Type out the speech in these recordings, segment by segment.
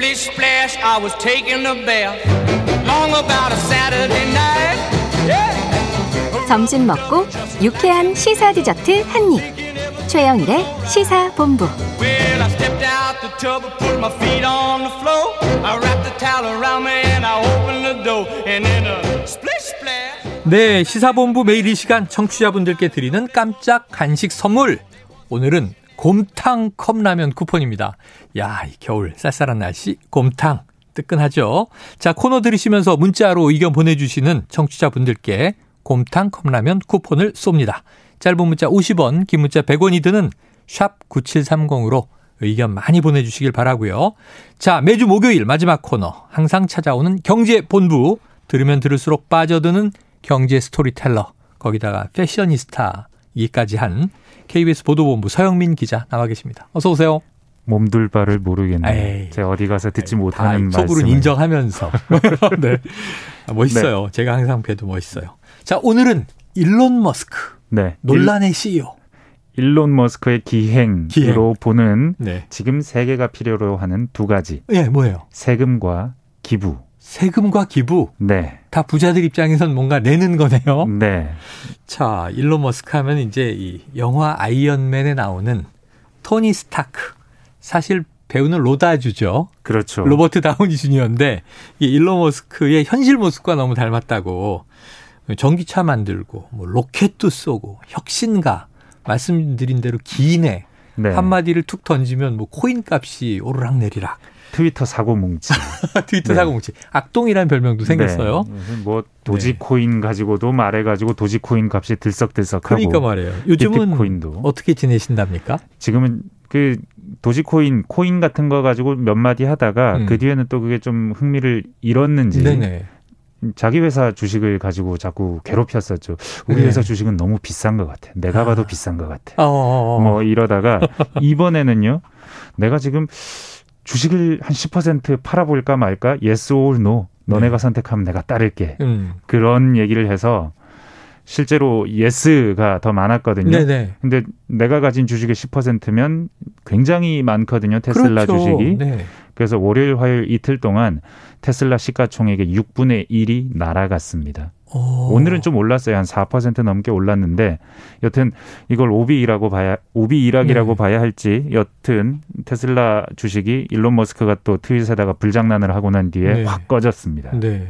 Splish splash, I was taking a bath. Long about a Saturday night. Yeah. 점심 먹고 유쾌한 시사 디저트 한 입. 최영일의 시사 본부. Well, I stepped out the tub and put my feet on the floor. I wrapped the towel around me and I opened the door. And then a splish splash. 네, 시사본부 매일 이 시간 청취자분들께 드리는 깜짝 간식 선물. 오늘은 곰탕 컵라면 쿠폰입니다. 야, 이 겨울 쌀쌀한 날씨 곰탕 뜨끈하죠. 자, 코너 들으시면서 문자로 의견 보내주시는 청취자분들께 곰탕 컵라면 쿠폰을 쏩니다. 짧은 문자 50원, 긴 문자 100원이 드는 샵 9730으로 의견 많이 보내주시길 바라고요. 자, 매주 목요일 마지막 코너 항상 찾아오는 경제 본부 들으면 들을수록 빠져드는 경제 스토리텔러 거기다가 패셔니스타 이까지 한 KBS 보도본부 서영민 기자 나와 계십니다. 어서 오세요. 몸둘 바를 모르겠네요. 에이. 제가 어디 가서 듣지 다 못하는 속으로 말씀을. 인정하면서. 네. 아, 멋있어요. 제가 항상 봬도 멋있어요. 자, 오늘은 일론 머스크 네. 논란의 CEO. 일, 일론 머스크의 기행으로 기행. 보는 네. 지금 세계가 필요로 하는 두 가지 예, 뭐예요? 세금과 기부. 세금과 기부. 네. 다 부자들 입장에선 뭔가 내는 거네요. 네. 자, 일론 머스크 하면 이제 이 영화 아이언맨에 나오는 토니 스타크. 사실 배우는 로다주죠. 그렇죠. 로버트 다우니 주니어인데 이 일론 머스크의 현실 모습과 너무 닮았다고 전기차 만들고 뭐 로켓도 쏘고 혁신가 말씀드린 대로 기인에 네. 한마디를 툭 던지면 뭐 코인 값이 오르락 내리락 트위터 사고 뭉치. 트위터 네. 사고 뭉치 악동이라는 별명도 생겼어요. 네. 뭐 도지코인 가지고도 말해가지고 도지코인 값이 들썩들썩하고. 그러니까 말이에요. 요즘은 비트코인도. 어떻게 지내신답니까? 지금은 그 도지코인 코인 같은 거 가지고 몇 마디 하다가 음. 그 뒤에는 또 그게 좀 흥미를 잃었는지 네네. 자기 회사 주식을 가지고 자꾸 괴롭혔었죠. 우리 네. 회사 주식은 너무 비싼 것 같아. 내가 아. 봐도 비싼 것 같아. 어, 어, 어. 뭐 이러다가 이번에는요. 내가 지금 주식을 한 10% 팔아볼까 말까? Yes or no. 너네가 네. 선택하면 내가 따를게. 음. 그런 얘기를 해서 실제로 yes가 더 많았거든요. 네네. 근데 내가 가진 주식의 10%면 굉장히 많거든요. 테슬라 그렇죠. 주식이. 네. 그래서 월요일, 화요일 이틀 동안 테슬라 시가총액의 6분의 1이 날아갔습니다. 오. 오늘은 좀 올랐어요. 한 4% 넘게 올랐는데 여튼 이걸 오비라고 봐야 오비이락이라고 네. 봐야 할지 여튼 테슬라 주식이 일론 머스크가 또 tweet에다가 불장난을 하고 난 뒤에 네. 확 꺼졌습니다. 네.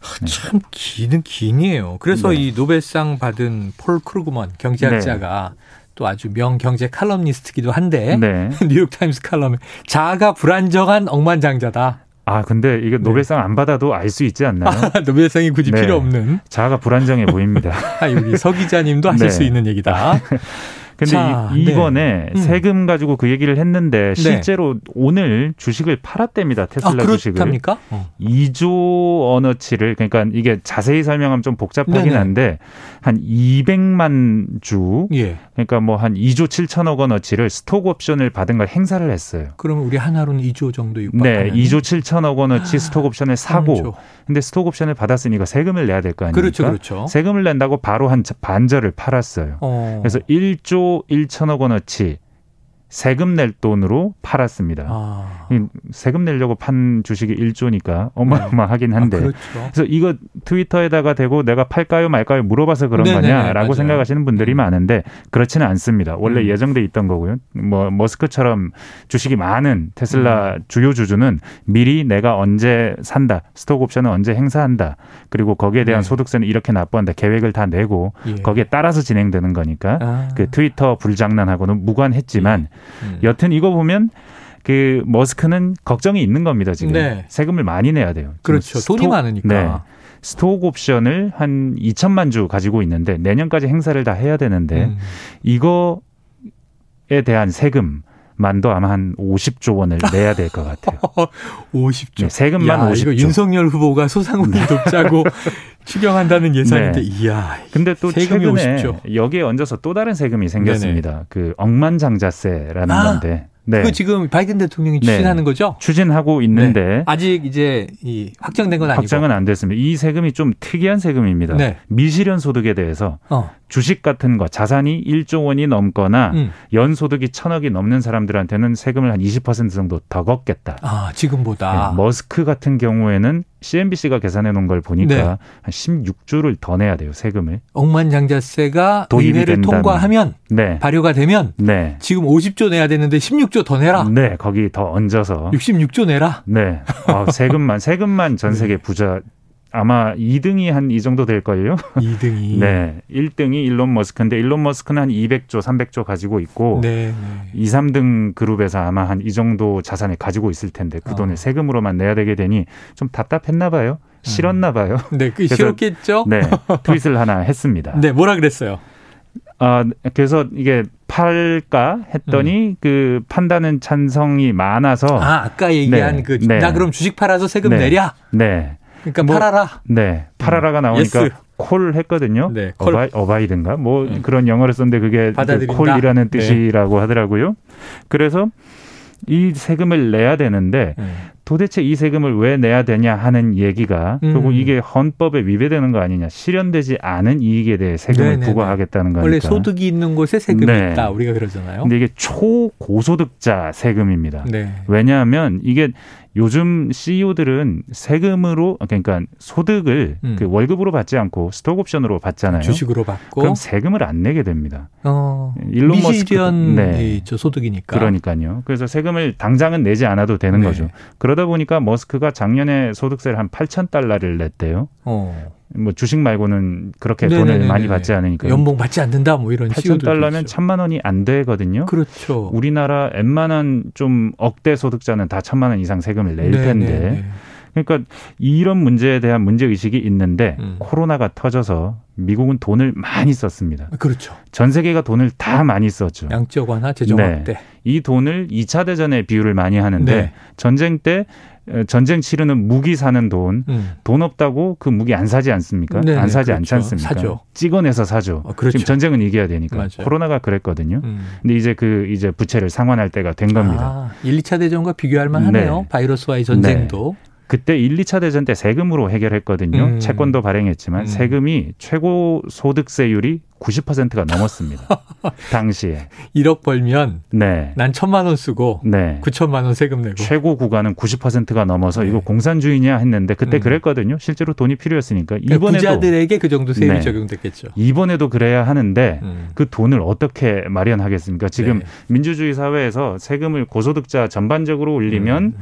하, 참 기인은 기인이에요. 그래서 네. 이 노벨상 받은 폴 크루그먼 경제학자가 또 아주 명 경제 칼럼니스트기도 한데 네. 뉴욕 타임스 칼럼에 자아가 불안정한 억만장자다. 아 근데 이게 노벨상 안 받아도 알 수 있지 않나요? 노벨상이 굳이 네. 필요 없는 자아가 불안정해 보입니다. 아, 여기 서 기자님도 하실 네. 수 있는 얘기다. 근데 자, 이, 이번에 음. 세금 가지고 그 얘기를 했는데 실제로 오늘 주식을 팔았답니다. 아, 테슬라 주식을. 그렇답니까? 어. 2조 원어치를 그러니까 이게 자세히 설명하면 좀 복잡하긴 네네. 한데 한 200만 주 예. 그러니까 뭐 한 2조 7천억 원어치를 스톡 옵션을 받은 걸 행사를 했어요. 그러면 우리 하나로는 2조 정도 육박하는 네, 2조 7천억 원어치 스톡 옵션을 사고 3조. 근데 스톡 옵션을 받았으니까 세금을 내야 될 거 아닙니까? 그렇죠, 그렇죠. 세금을 낸다고 바로 한 반절을 팔았어요. 어. 그래서 1조 1천억 원어치 세금 낼 돈으로 팔았습니다. 아. 이 세금 내려고 판 주식이 1조니까 어마어마하긴 한데. 아, 그렇죠. 그래서 이거 트위터에다가 대고 내가 팔까요 말까요 물어봐서 그런 네네네, 거냐라고 맞아요. 생각하시는 분들이 음. 많은데 그렇지는 않습니다. 원래 음. 예정돼 있던 거고요. 뭐 머스크처럼 주식이 많은 테슬라 음. 주요 주주는 미리 내가 언제 산다, 스톡 옵션은 언제 행사한다, 그리고 거기에 대한 네. 소득세는 이렇게 납부한다 계획을 다 내고 예. 거기에 따라서 진행되는 거니까 아. 그 트위터 불장난하고는 무관했지만 음. 여튼 이거 보면 그 머스크는 걱정이 있는 겁니다 지금 네. 세금을 많이 내야 돼요. 그렇죠. 지금 돈이 많으니까. 네. 스톡 옵션을 한 2천만 주 가지고 있는데 내년까지 행사를 다 해야 되는데 음. 이거에 대한 세금 만도 아마 한 50조 원을 내야 될 것 같아요. 50조. 네, 세금만 야, 50조. 이거 윤석열 후보가 소상공인 돕자고 추경한다는 예산인데 네. 이야. 근데 또 세금이 최근에 50조. 여기에 얹어서 또 다른 세금이 생겼습니다. 그 억만장자세라는 아. 건데 네. 그거 지금 바이든 대통령이 네. 추진하는 거죠? 추진하고 있는데 네. 아직 이제 이 확정된 건 아니고. 확정은 안 됐습니다. 이 세금이 좀 특이한 세금입니다. 네. 미실현 소득에 대해서 어. 주식 같은 거 자산이 1조 원이 넘거나 음. 연 소득이 천억이 넘는 사람들한테는 세금을 한 20% 정도 더 걷겠다. 아, 지금보다. 네, 머스크 같은 경우에는 CNBC가 계산해 놓은 걸 보니까 네. 한 16조를 더 내야 돼요, 세금을. 억만장자세가 도입이 된다면. 통과하면 네. 발효가 되면 네. 지금 50조 내야 되는데 16조 더 내라. 네, 거기 더 얹어서 66조 내라. 네. 아, 세금만 세금만 전 세계 부자 아마 2등이 한 이 정도 될 걸요. 2등이. 네. 1등이 일론 머스크인데 일론 머스크는 한 200조, 300조 가지고 있고 네. 네. 2, 3등 그룹에서 아마 한 이 정도 자산을 가지고 있을 텐데 그 어. 돈을 세금으로만 내야 되게 되니 좀 답답했나 봐요. 싫었나 봐요. 네, 그 싫었겠죠? 네. tweet을 하나 했습니다. 네, 뭐라 그랬어요? 아, 그래서 이게 팔까 했더니 그 판다는 찬성이 많아서 음. 아, 아까 얘기한 네, 그, 네. 나 그럼 주식 팔아서 세금 네. 내랴? 네. 그러니까 뭐- 팔아라. 네. 팔아라가 나오니까 yes. call 했거든요. 네, call. abide, abide든가 뭐 음. 그런 영어를 썼는데 그게 그. call이라는 네. 뜻이라고 하더라고요. 그래서 이 세금을 내야 되는데 네. 도대체 이 세금을 왜 내야 되냐 하는 얘기가 음. 그리고 이게 헌법에 위배되는 거 아니냐 실현되지 않은 이익에 대해 세금을 네네네. 부과하겠다는 거니까 원래 소득이 있는 곳에 세금이 네. 있다. 우리가 그러잖아요. 근데 이게 초고소득자 세금입니다. 네. 왜냐하면 이게 요즘 CEO들은 세금으로 그러니까 소득을 음. 그 월급으로 받지 않고 스톡 옵션으로 받잖아요. 주식으로 받고 그럼 세금을 안 내게 됩니다. 어, 일론 머스크- 네. 저 소득이니까. 그러니까요. 그래서 세금을 당장은 내지 않아도 되는 네. 거죠. 그러다 보니까 머스크가 작년에 소득세를 한 8천 달러를 냈대요. 어. 뭐 주식 말고는 그렇게 네네네네. 돈을 많이 받지 않으니까. 연봉 받지 않는다 뭐 이런 8천 CEO들도 달러면. 천만 원이 안 되거든요. 그렇죠. 우리나라 웬만한 좀 억대 소득자는 다 천만 원 이상 세금을 낼 텐데. 네네네. 그러니까 이런 문제에 대한 문제 의식이 있는데 음. 코로나가 터져서 미국은 돈을 많이 썼습니다. 그렇죠. 전 세계가 돈을 다 많이 썼죠. 양적 완화, 재정 네. 확대. 이 돈을 2차 대전에 비유를 많이 하는데 네. 전쟁 때 어, 전쟁 치르는 무기 사는 돈, 음. 돈 없다고 그 무기 안 사지 않습니까? 네네, 안 사지 그렇죠. 않지 않습니까? 사죠. 찍어내서 사죠. 어, 그렇죠. 지금 전쟁은 이겨야 되니까. 맞아요. 코로나가 그랬거든요. 음. 근데 이제 그 이제 부채를 상환할 때가 된 겁니다. 아, 1, 2차 대전과 비교할 만하네요. 네. 바이러스와의 전쟁도. 그때 1, 2차 대전 때 세금으로 해결했거든요. 음. 채권도 발행했지만 음. 세금이 최고 소득세율이 90%가 넘었습니다. 당시에. 1억 벌면 네. 난 천만 원 쓰고 네. 9천만 원 세금 내고. 최고 구간은 90%가 넘어서 네. 이거 공산주의냐 했는데 그때 음. 그랬거든요. 실제로 돈이 필요했으니까 그러니까 이번에도 부자들에게 그 정도 세금이 네. 적용됐겠죠. 이번에도 그래야 하는데 음. 그 돈을 어떻게 마련하겠습니까? 지금 네. 민주주의 사회에서 세금을 고소득자 전반적으로 올리면 음,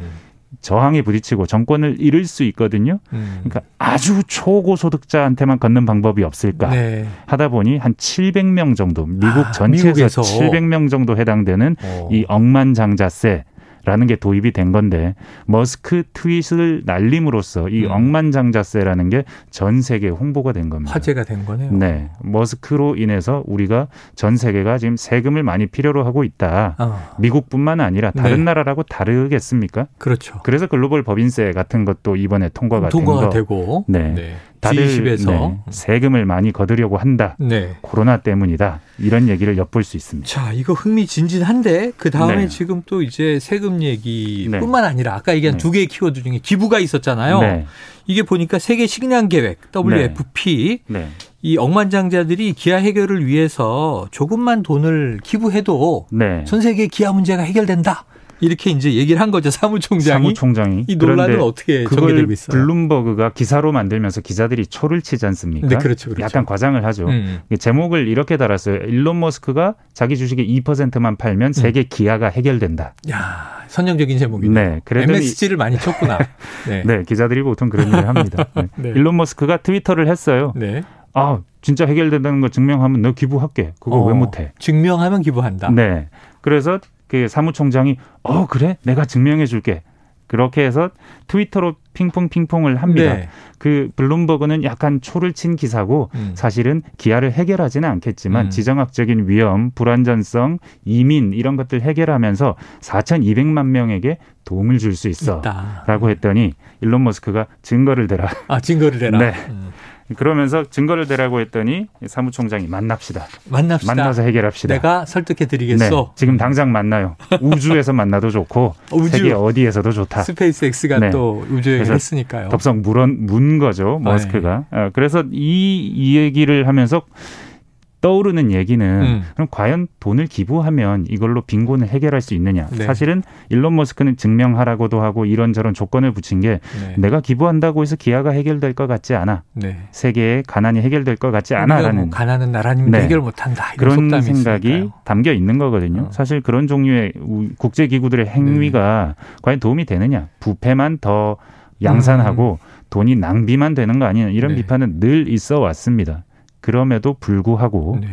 저항에 부딪히고 정권을 잃을 수 있거든요. 음. 그러니까 아주 초고소득자한테만 걷는 방법이 없을까 네. 하다 보니 한 700명 정도 미국 아, 전체에서 미국에서. 700명 정도 해당되는 어. 이 억만장자세 라는 게 도입이 된 건데 머스크 트윗을 날림으로써 이 음. 억만장자세라는 게 전 세계 홍보가 된 겁니다. 화제가 된 거네요. 네, 머스크로 인해서 우리가 전 세계가 지금 세금을 많이 필요로 하고 있다. 어, 미국뿐만 아니라 다른 네. 나라라고 다르겠습니까? 그렇죠. 그래서 글로벌 법인세 같은 것도 이번에 통과가, 통과가 된 거. 되고 네. 다들 G20에서 네, 세금을 많이 거두려고 한다. 네. 코로나 때문이다. 이런 얘기를 엿볼 수 있습니다. 자, 이거 흥미진진한데 그 다음에 네. 지금 또 이제 세금 얘기뿐만 네. 아니라 아까 얘기한 네. 두 개의 키워드 중에 기부가 있었잖아요. 네, 이게 보니까 세계 식량 계획 WFP 네, 이 억만장자들이 기아 해결을 위해서 조금만 돈을 기부해도 네. 전 세계 기아 문제가 해결된다. 이렇게 이제 얘기를 한 거죠 사무총장이. 사무총장이 이 논란은 어떻게 그걸 전개되고 있어요? 블룸버그가 기사로 만들면서 기자들이 초를 치지 않습니까? 네, 그렇죠, 그렇죠. 약간 과장을 하죠. 음. 제목을 이렇게 달았어요. 일론 머스크가 자기 주식의 2%만 팔면 세계 기아가 해결된다. 야 선정적인 제목이네. 네, 그랬더니 MSG를 많이 쳤구나. 네. 네, 기자들이 보통 그런 일을 합니다. 네. 네. 일론 머스크가 트위터를 했어요. 네. 아, 진짜 해결된다는 거 증명하면 너 기부할게. 그거 어, 왜 못해? 증명하면 기부한다. 네. 그래서 그 사무총장이 어 그래 내가 증명해 줄게. 그렇게 해서 트위터로 핑퐁 핑퐁을 합니다. 네. 그 블룸버그는 약간 초를 친 기사고 음. 사실은 기아를 해결하지는 않겠지만 음. 지정학적인 위험, 불안정성, 이민 이런 것들 해결하면서 4,200만 명에게 도움을 줄 수 있어. 있다. 라고 했더니 일론 머스크가 증거를 대라. 아 증거를 내라. 네. 음. 그러면서 증거를 대라고 했더니 사무총장이 만납시다. 만납시다. 만나서 해결합시다. 내가 설득해 네, 드리겠어. 지금 당장 만나요. 우주에서 만나도 좋고 우주. 세계 어디에서도 좋다. SpaceX가 네. 또 그래서 했으니까요. 덥석 물은 문 거죠 머스크가. 어, 그래서 이, 이 얘기를 하면서 떠오르는 얘기는 음. 그럼 과연 돈을 기부하면 이걸로 빈곤을 해결할 수 있느냐? 네. 사실은 일론 머스크는 증명하라고도 하고 이런저런 조건을 붙인 게 네. 내가 기부한다고 해서 기아가 해결될 것 같지 않아. 네. 세계의 가난이 해결될 것 같지 않아라는 뭐 가난한 나라니면 네. 해결 못한다. 그런 생각이 있으니까요. 담겨 있는 거거든요. 어. 사실 그런 종류의 우- 국제기구들의 행위가 네. 과연 도움이 되느냐. 부패만 더 양산하고 돈이 낭비만 되는 거 아니냐. 이런 음. 네. 비판은 늘 있어 왔습니다. 그럼에도 불구하고 네.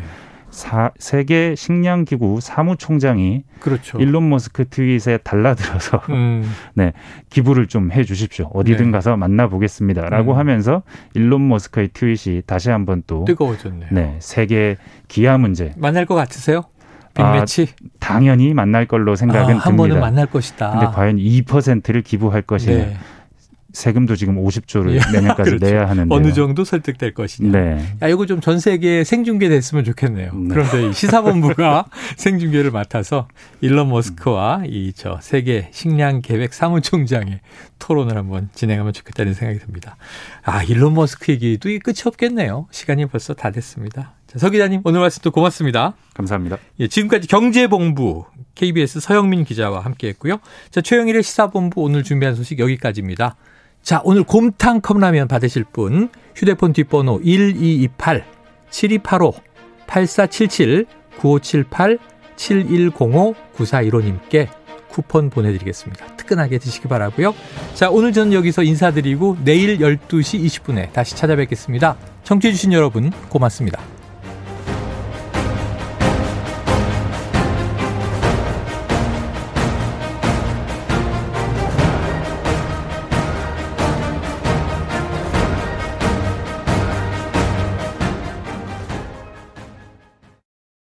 사- 세계 식량기구 사무총장이 그렇죠. 일론 머스크 트윗에 달라들어서 음, 기부를 좀 해 주십시오. 어디든 네. 가서 만나보겠습니다라고 음. 하면서 일론 머스크의 트윗이 다시 한번 또 뜨거워졌네요. 네, 세계 기아 문제 만날 것 같으세요? 아, 빅매치? 당연히 만날 걸로 아, 생각은 한 번은 듭니다. 만날 것이다. 근데 과연 2%를 기부할 것이냐. 네. 세금도 지금 50조를 예, 내년까지 그렇죠. 내야 하는데. 어느 정도 설득될 것이냐. 네. 야, 이거 좀 전 세계에 생중계됐으면 좋겠네요. 네. 그런데 이 시사본부가 생중계를 맡아서 일론 머스크와 이 저 세계 식량 계획 사무총장의 토론을 한번 진행하면 좋겠다는 생각이 듭니다. 아, 일론 머스크 얘기도 이 끝이 없겠네요. 시간이 벌써 다 됐습니다. 자, 서 기자님 오늘 말씀도 고맙습니다. 감사합니다. 예, 지금까지 경제본부 KBS 서영민 기자와 함께했고요. 자, 최영일의 시사본부 오늘 준비한 소식 여기까지입니다. 자, 오늘 곰탕 컵라면 받으실 분 휴대폰 뒷번호 1228 7285 8477 9578 7105 9415님께 쿠폰 보내드리겠습니다. 뜨끈하게 드시기 바라고요. 자, 오늘 저는 여기서 인사드리고 내일 12시 20분에 다시 찾아뵙겠습니다. 청취해주신 여러분 고맙습니다.